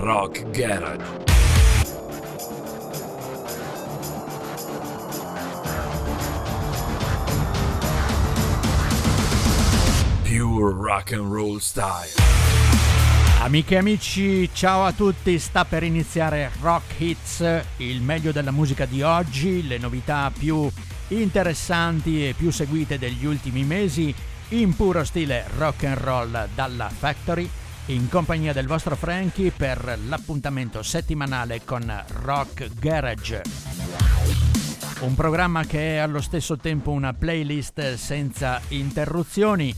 Rock Garage. Pure rock and roll style. Amiche e amici, ciao a tutti, sta per iniziare Rock Hits, il meglio della musica di oggi, le novità più interessanti e più seguite degli ultimi mesi in puro stile rock and roll dalla Factory in compagnia del vostro Frankie per l'appuntamento settimanale con Rock Garage. Un programma che è allo stesso tempo una playlist senza interruzioni,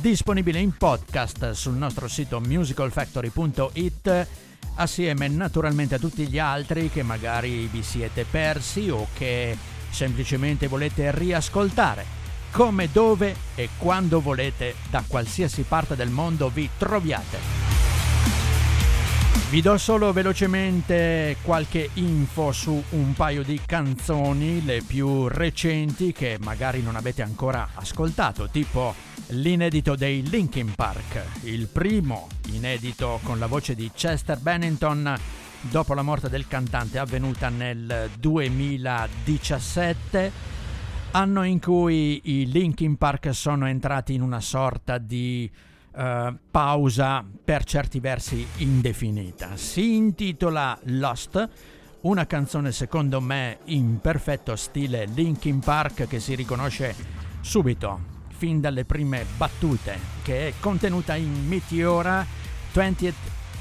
disponibile in podcast sul nostro sito musicalfactory.it assieme naturalmente a tutti gli altri che magari vi siete persi o che semplicemente volete riascoltare. Come, dove e quando volete, da qualsiasi parte del mondo vi troviate. Vi do solo velocemente qualche info su un paio di canzoni, le più recenti che magari non avete ancora ascoltato, tipo l'inedito dei Linkin Park, il primo inedito con la voce di Chester Bennington dopo la morte del cantante avvenuta nel 2017, anno in cui i Linkin Park sono entrati in una sorta di uh, pausa per certi versi indefinita. Si intitola Lost, una canzone secondo me in perfetto stile Linkin Park che si riconosce subito fin dalle prime battute, che è contenuta in Meteora 20th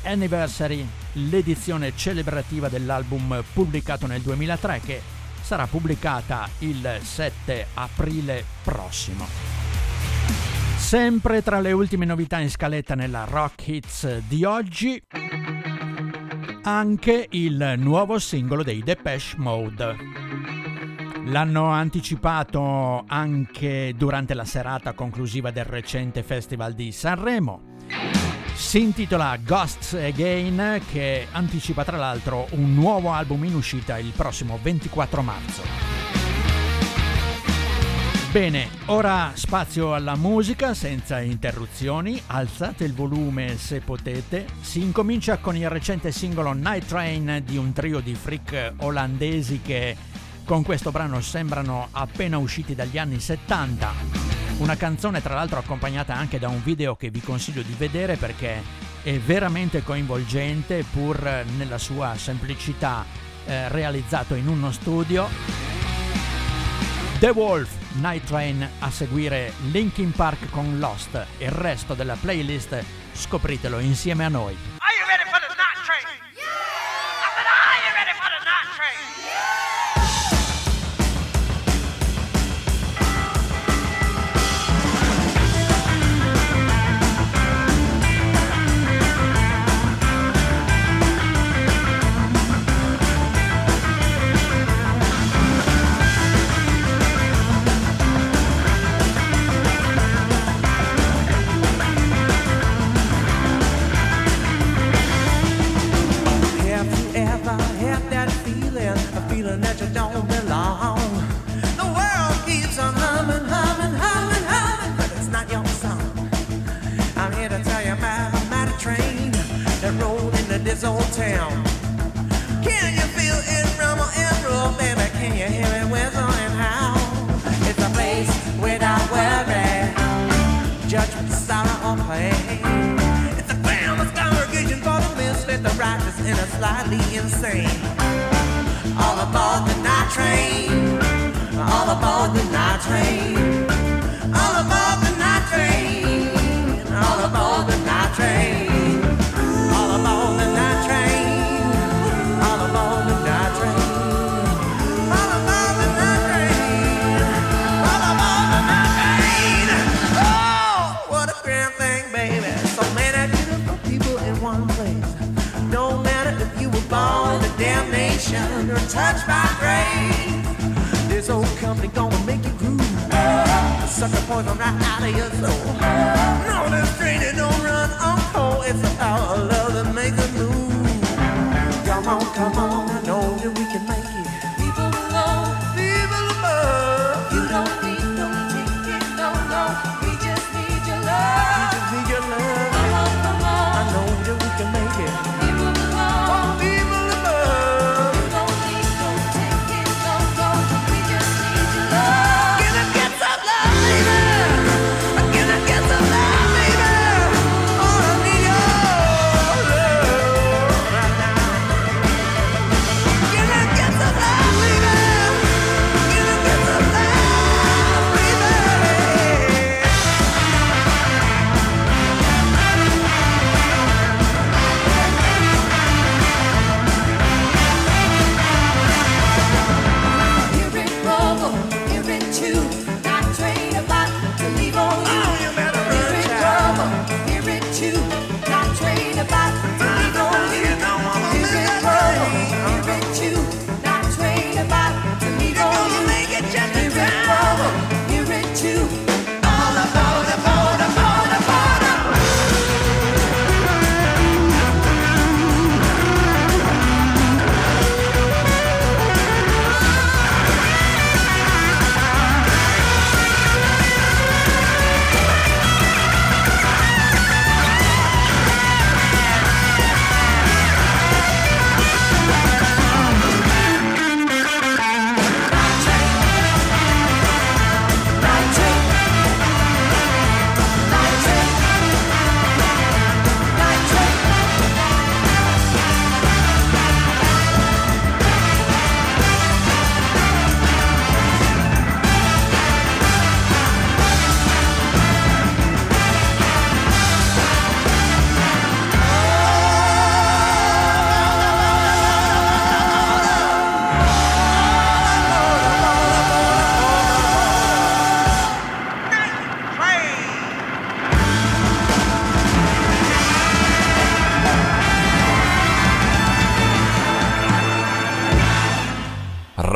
Anniversary, l'edizione celebrativa dell'album pubblicato nel 2003 che sarà pubblicata il 7 aprile prossimo. Sempre tra le ultime novità in scaletta nella Rock Hits di oggi, anche il nuovo singolo dei Depeche Mode. L'hanno anticipato anche durante la serata conclusiva del recente Festival di Sanremo. Si intitola Ghosts Again che anticipa tra l'altro un nuovo album in uscita il prossimo 24 marzo. Bene, ora spazio alla musica senza interruzioni, alzate il volume se potete. Si incomincia con il recente singolo Night Train di un trio di freak olandesi che con questo brano sembrano appena usciti dagli anni 70. Una canzone tra l'altro accompagnata anche da un video che vi consiglio di vedere perché è veramente coinvolgente pur nella sua semplicità eh, realizzato in uno studio. The Wolf, Night Train a seguire Linkin Park con Lost e il resto della playlist scopritelo insieme a noi.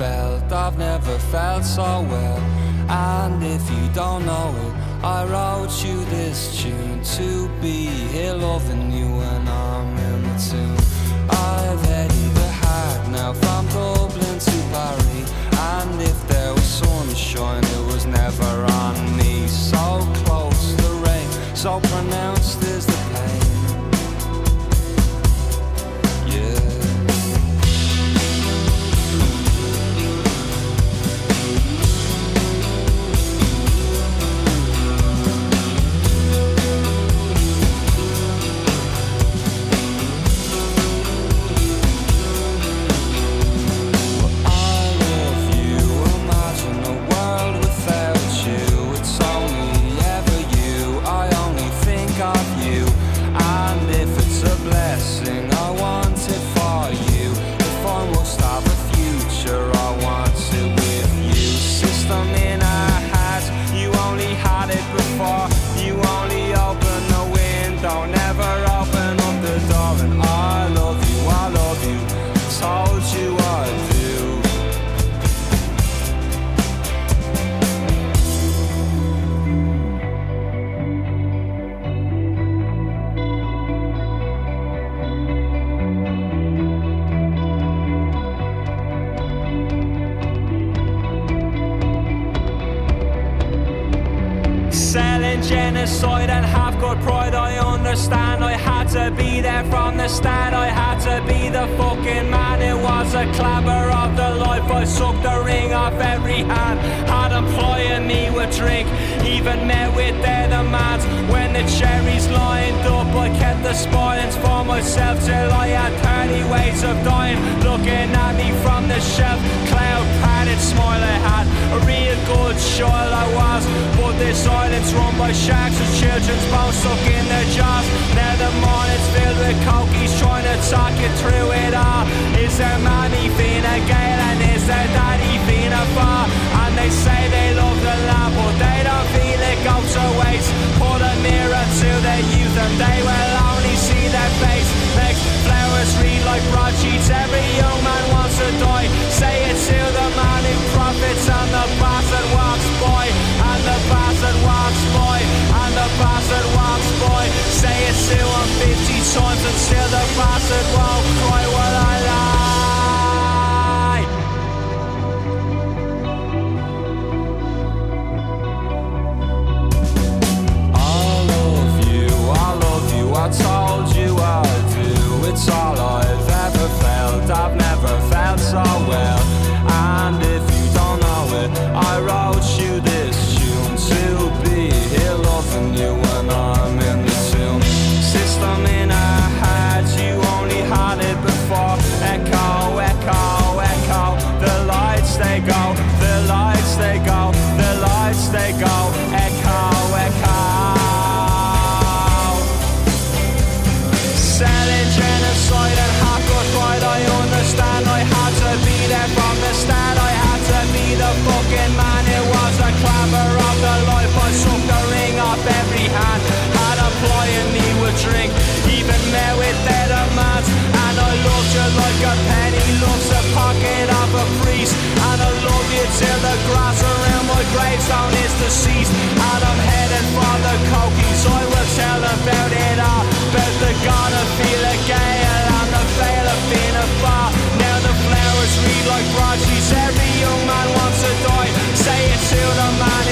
Of a clabber of the life. I sucked the ring off every hand. Had employing me with drink, even met with their demands. When the cherries lined up, I kept the spoilings for myself till I had 30 ways of dying. Looking at me from the shelf, cloud padded smile I had. A real good child I was, but this island's run by sharks with children's bones stuck in their jaws. Now the morning's filled with cokies trying to talk you through it all. Is there mommy Fine Gael and is there daddy Fianna Fáil? And they say they love the land, but they don't feel it goes to waste. Put a mirror to their youth and they will only see their face. Makes flowers read like broadsheets. Every young man wants to die. Say it It to 50 times and still the bastard won't cry.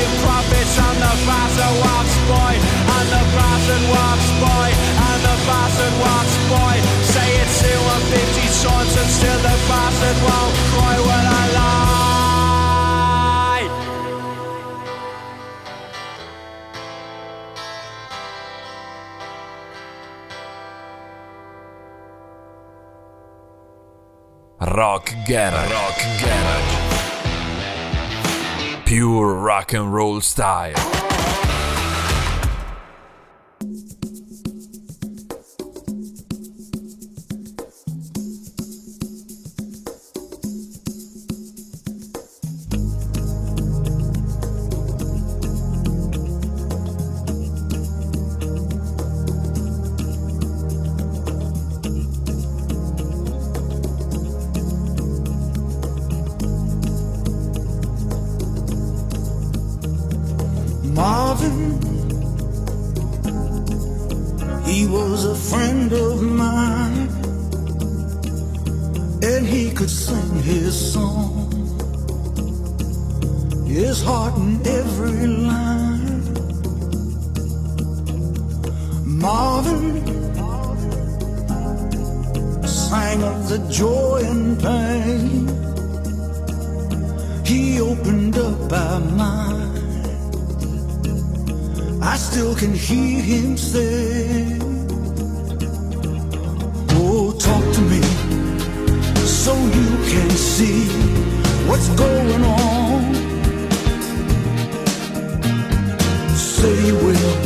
Man profits and the bastard walks by. And the bastard walks by. And the bastard walks by. Say it to him 50 times and still the bastard won't cry when I lie. Rock Garage. Rock Garage. Pure rock and roll style. Could sing his song, his heart in every line. Marvin sang of the joy and pain. He opened up our mind. I still can hear him say, see what's going on. Say you will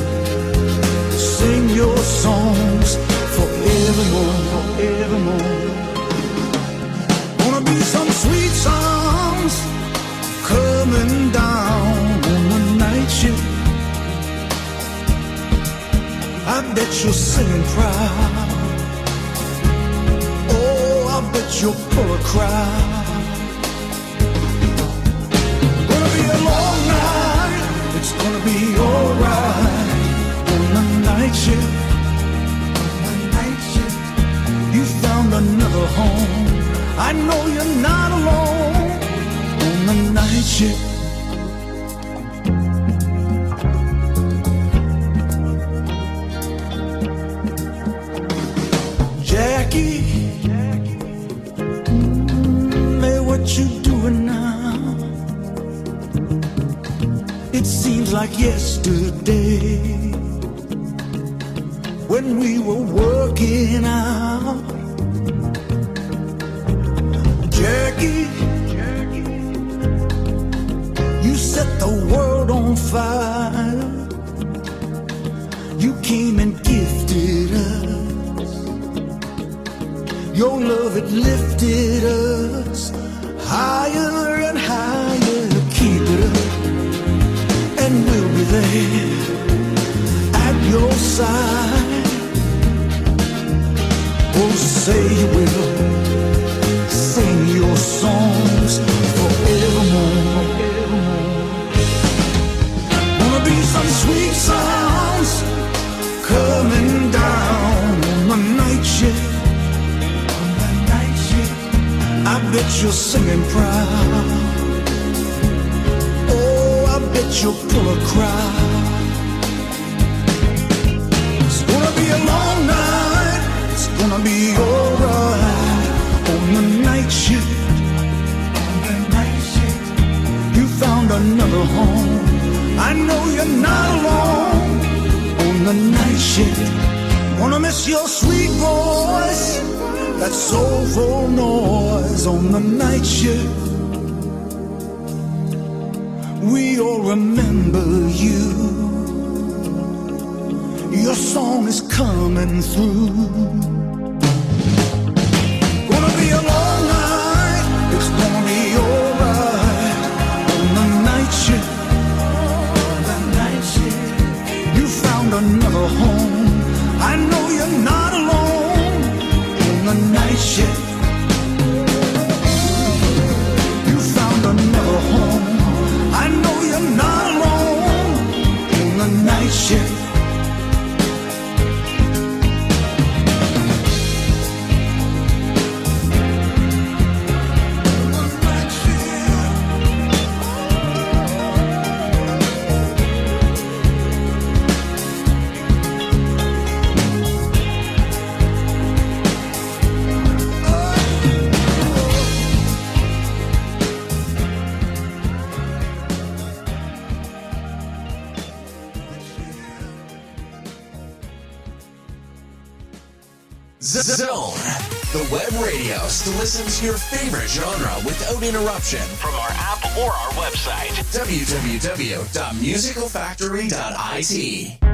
sing your songs forevermore, forevermore. Gonna be some sweet songs coming down on the night shift. I bet you're singing proud. Oh, I bet you'll pull a crowd. Be alright on the night shift. On the night shift. You found another home. I know you're not alone on the night shift. Like yesterday when we were working out. Jackie, you set the world on fire. You came and gifted us. Your love, it lifted us higher and higher. We'll at your side. Oh, say you will sing your songs forevermore. Wanna be some sweet sounds coming down on the night shift, I bet you're singing proud. You'll pull a crowd. It's gonna be a long night. It's gonna be alright on the night shift. On the night shift, you found another home. I know you're not alone on the night shift. Wanna miss your sweet voice, that soulful noise on the night shift. We all remember you. Your song is coming through. Another home. I know you're not to listen to your favorite genre without interruption from our app or our website. www.musicalfactory.it.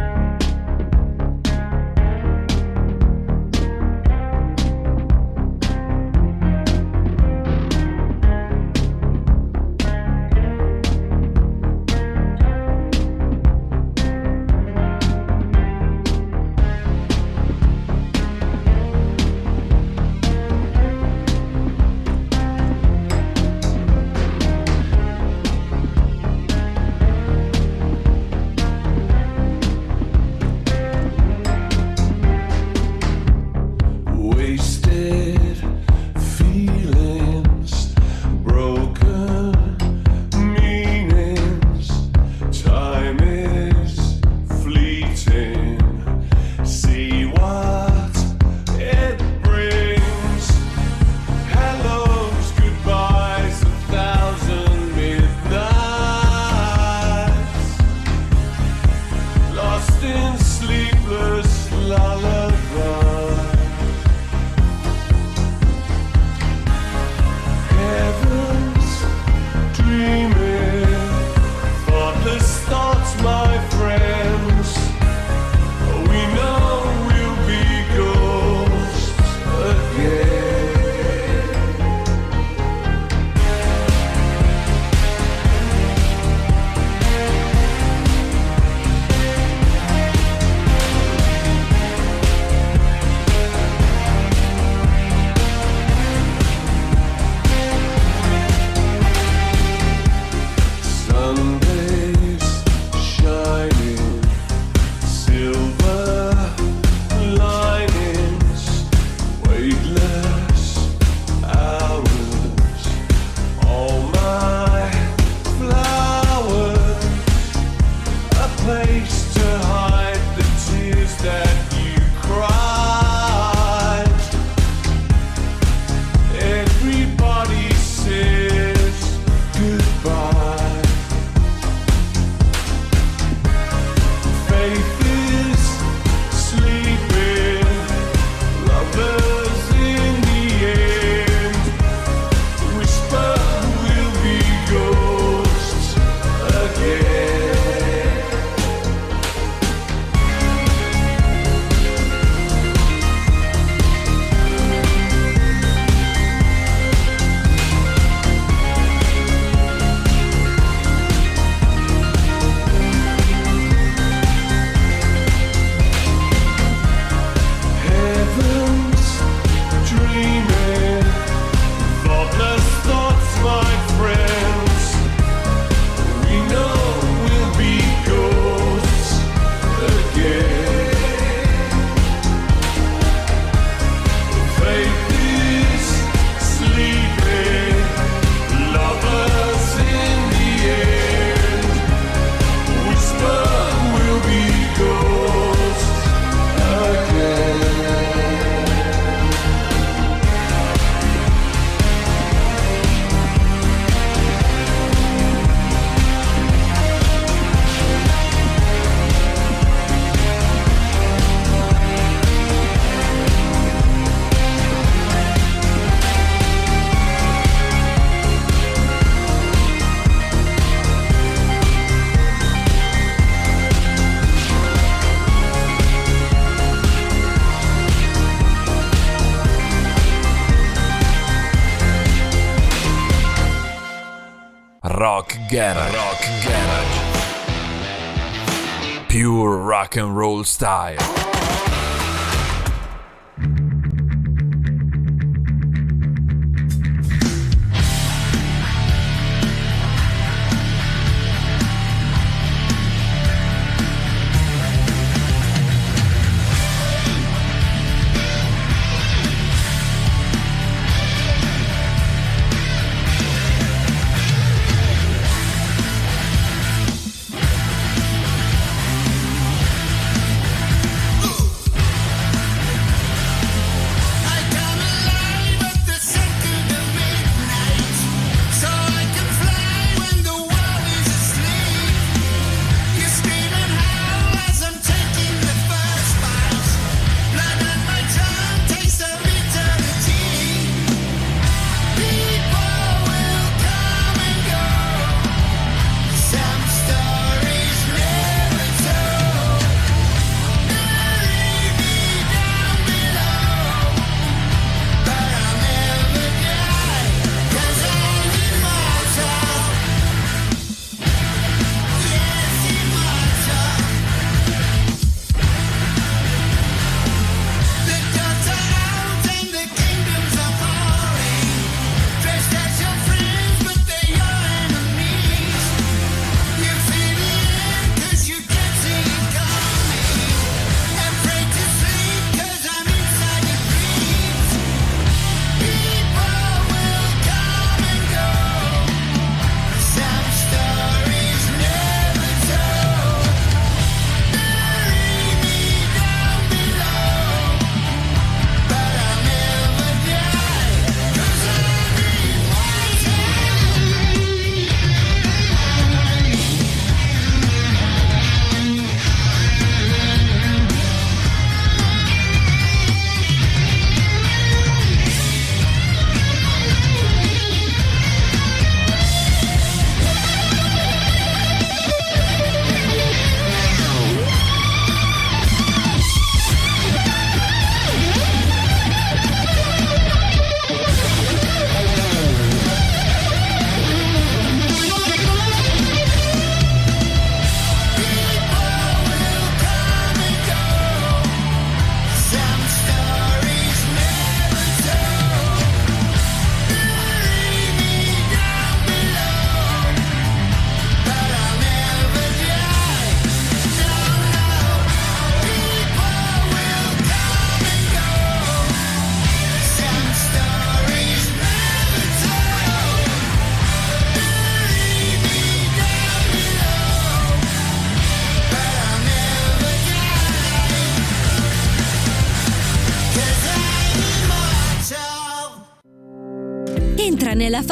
style.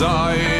desire.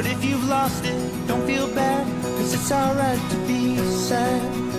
But if you've lost it, don't feel bad, cause it's alright to be sad.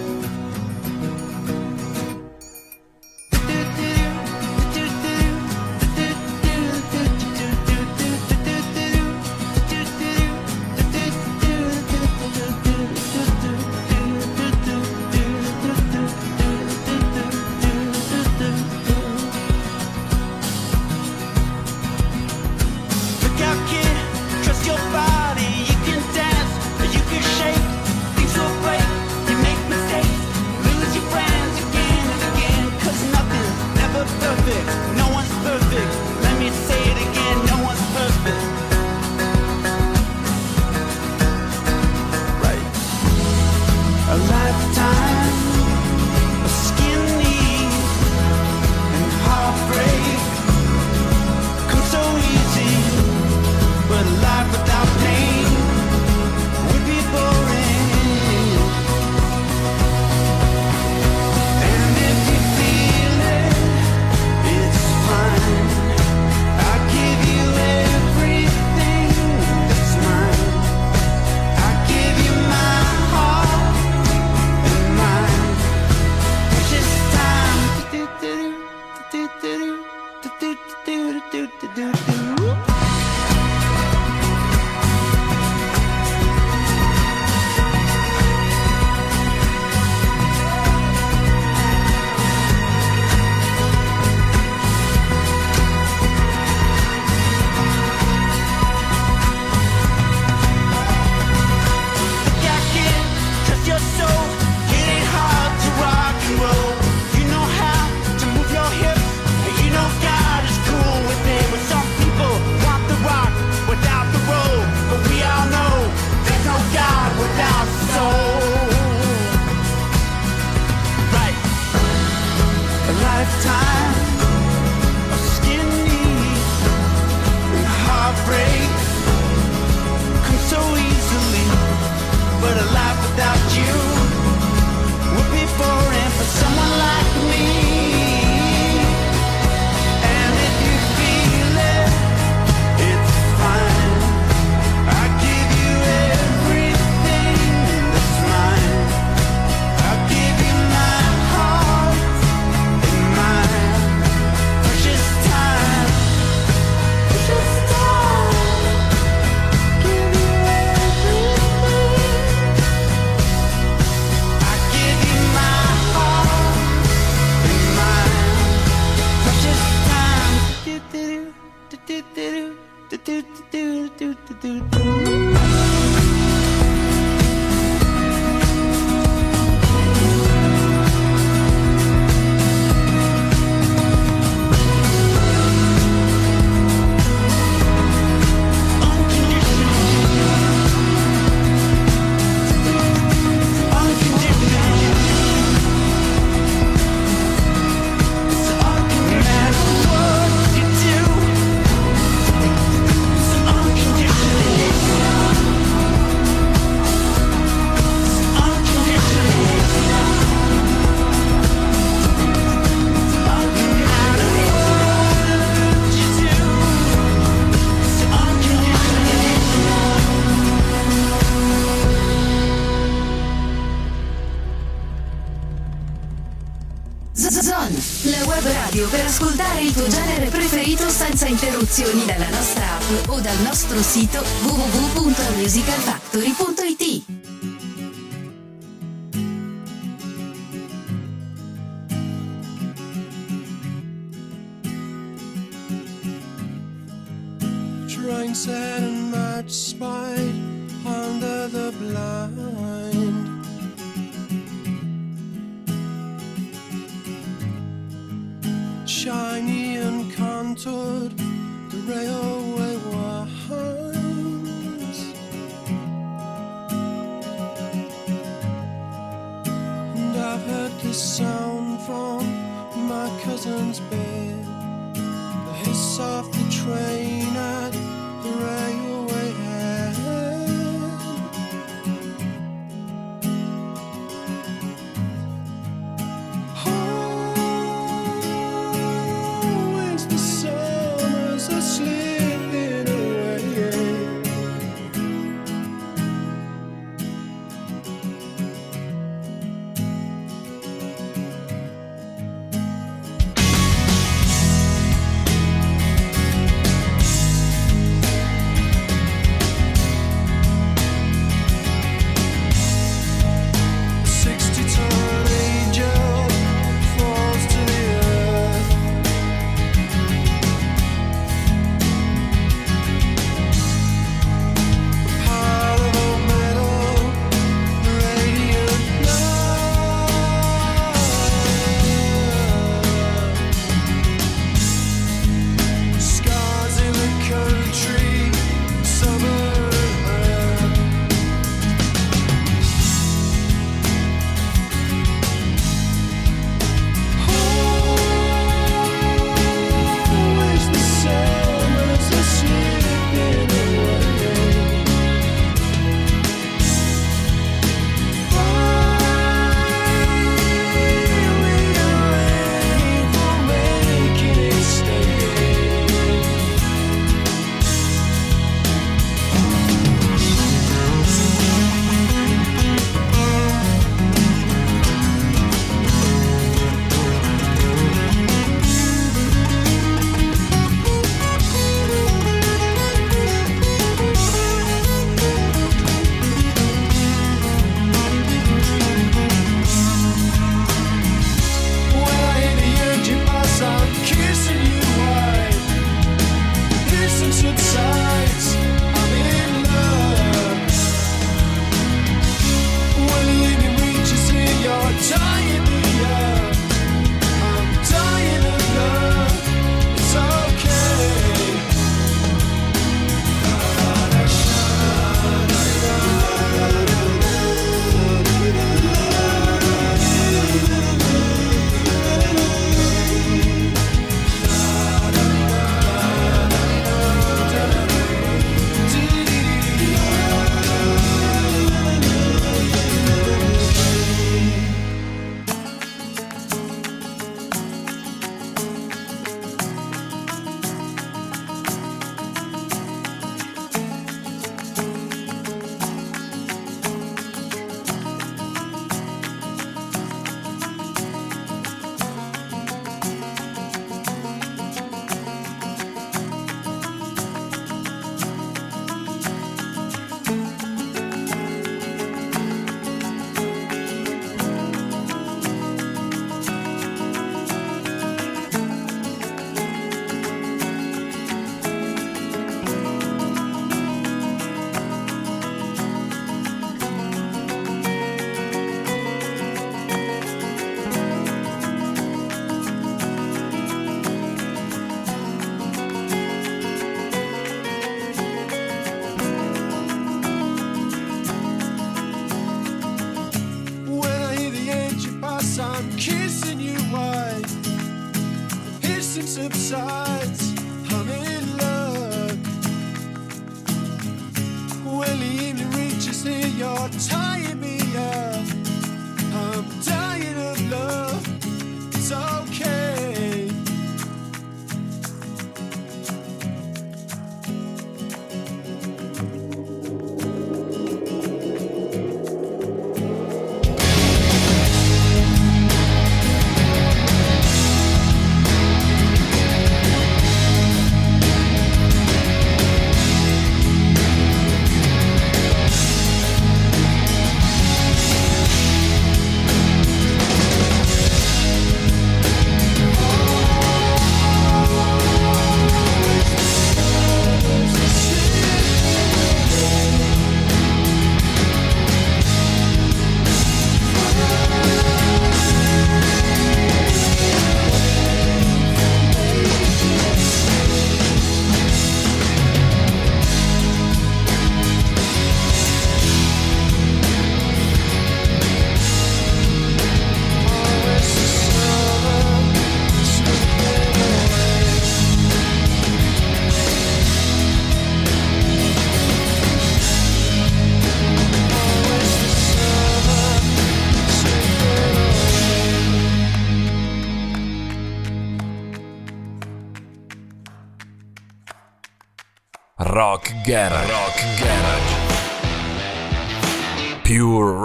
éxito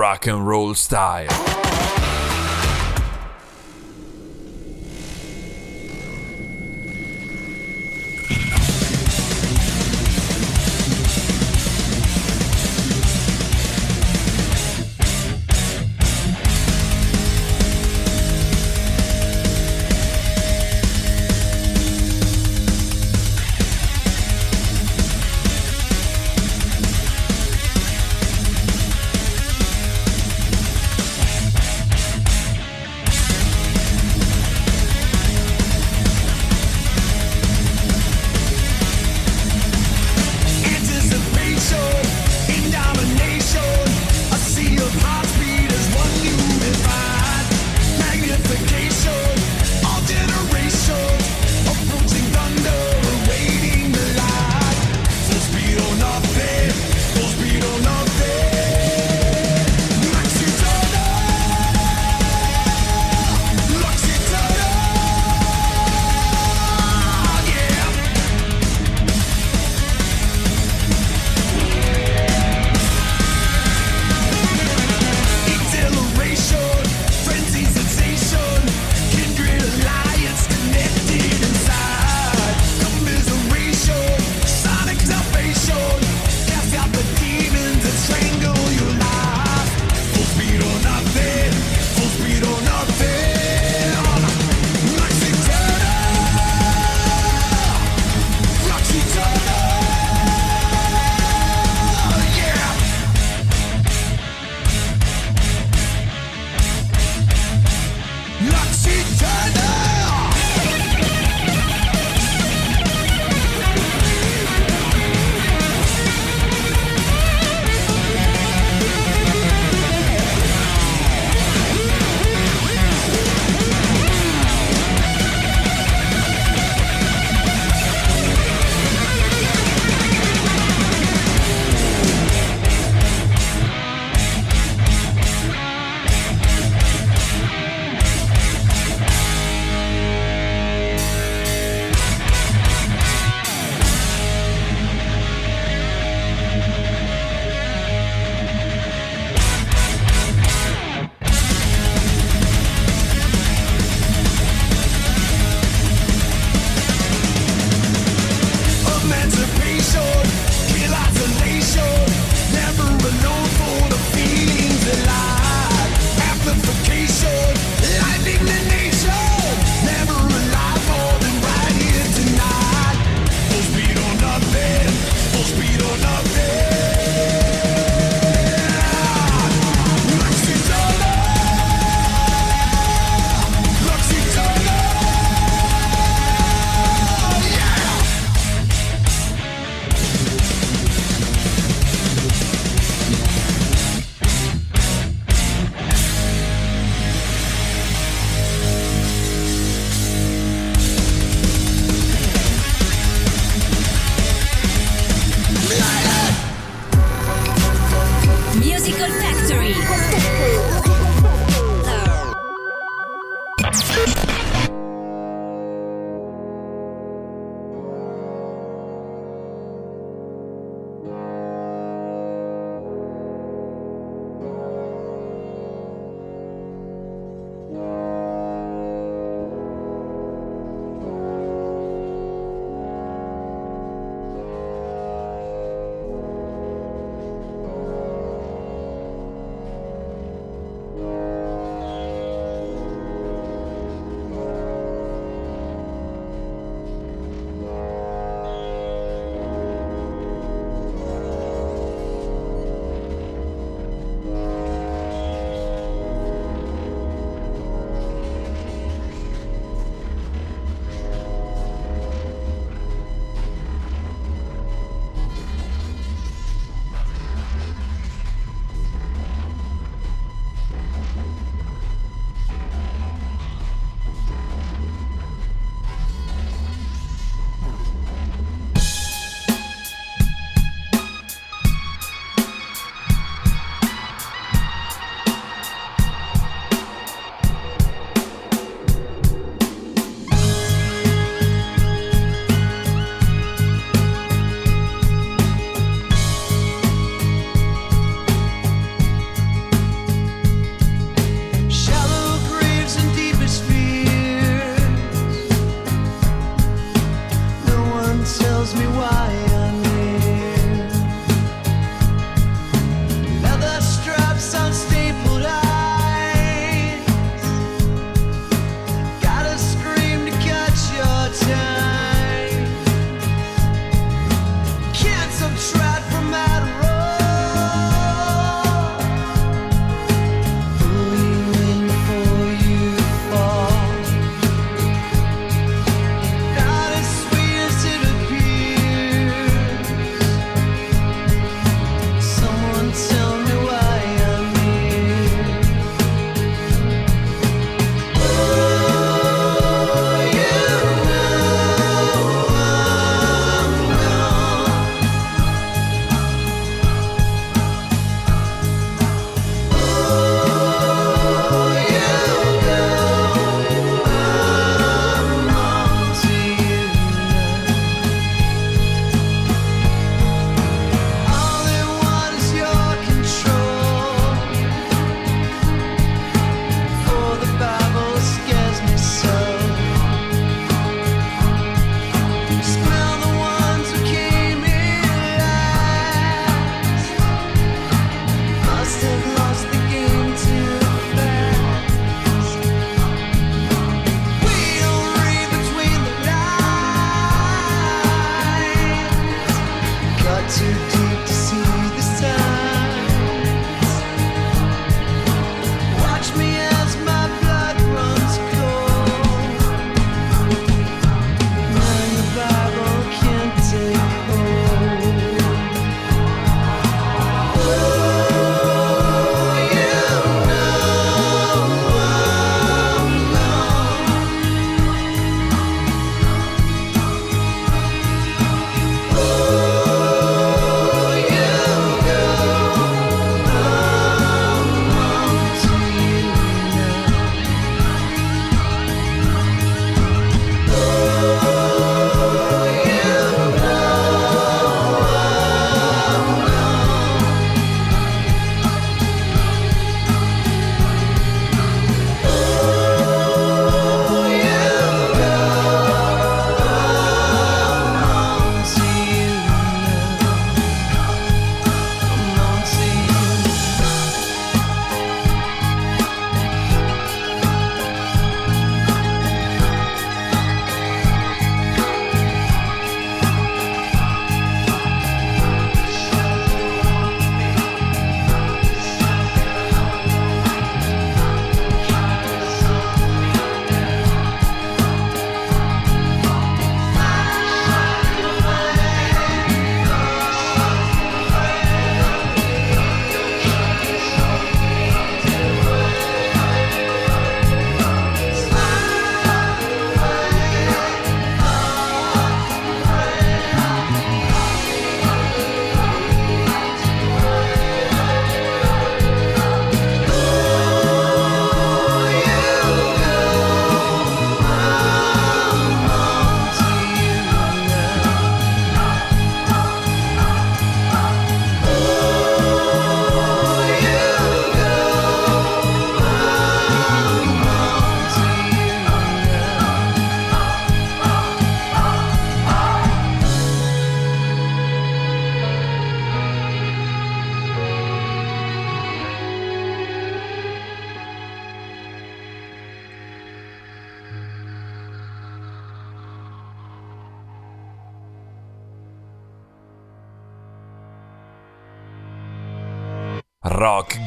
rock and roll style.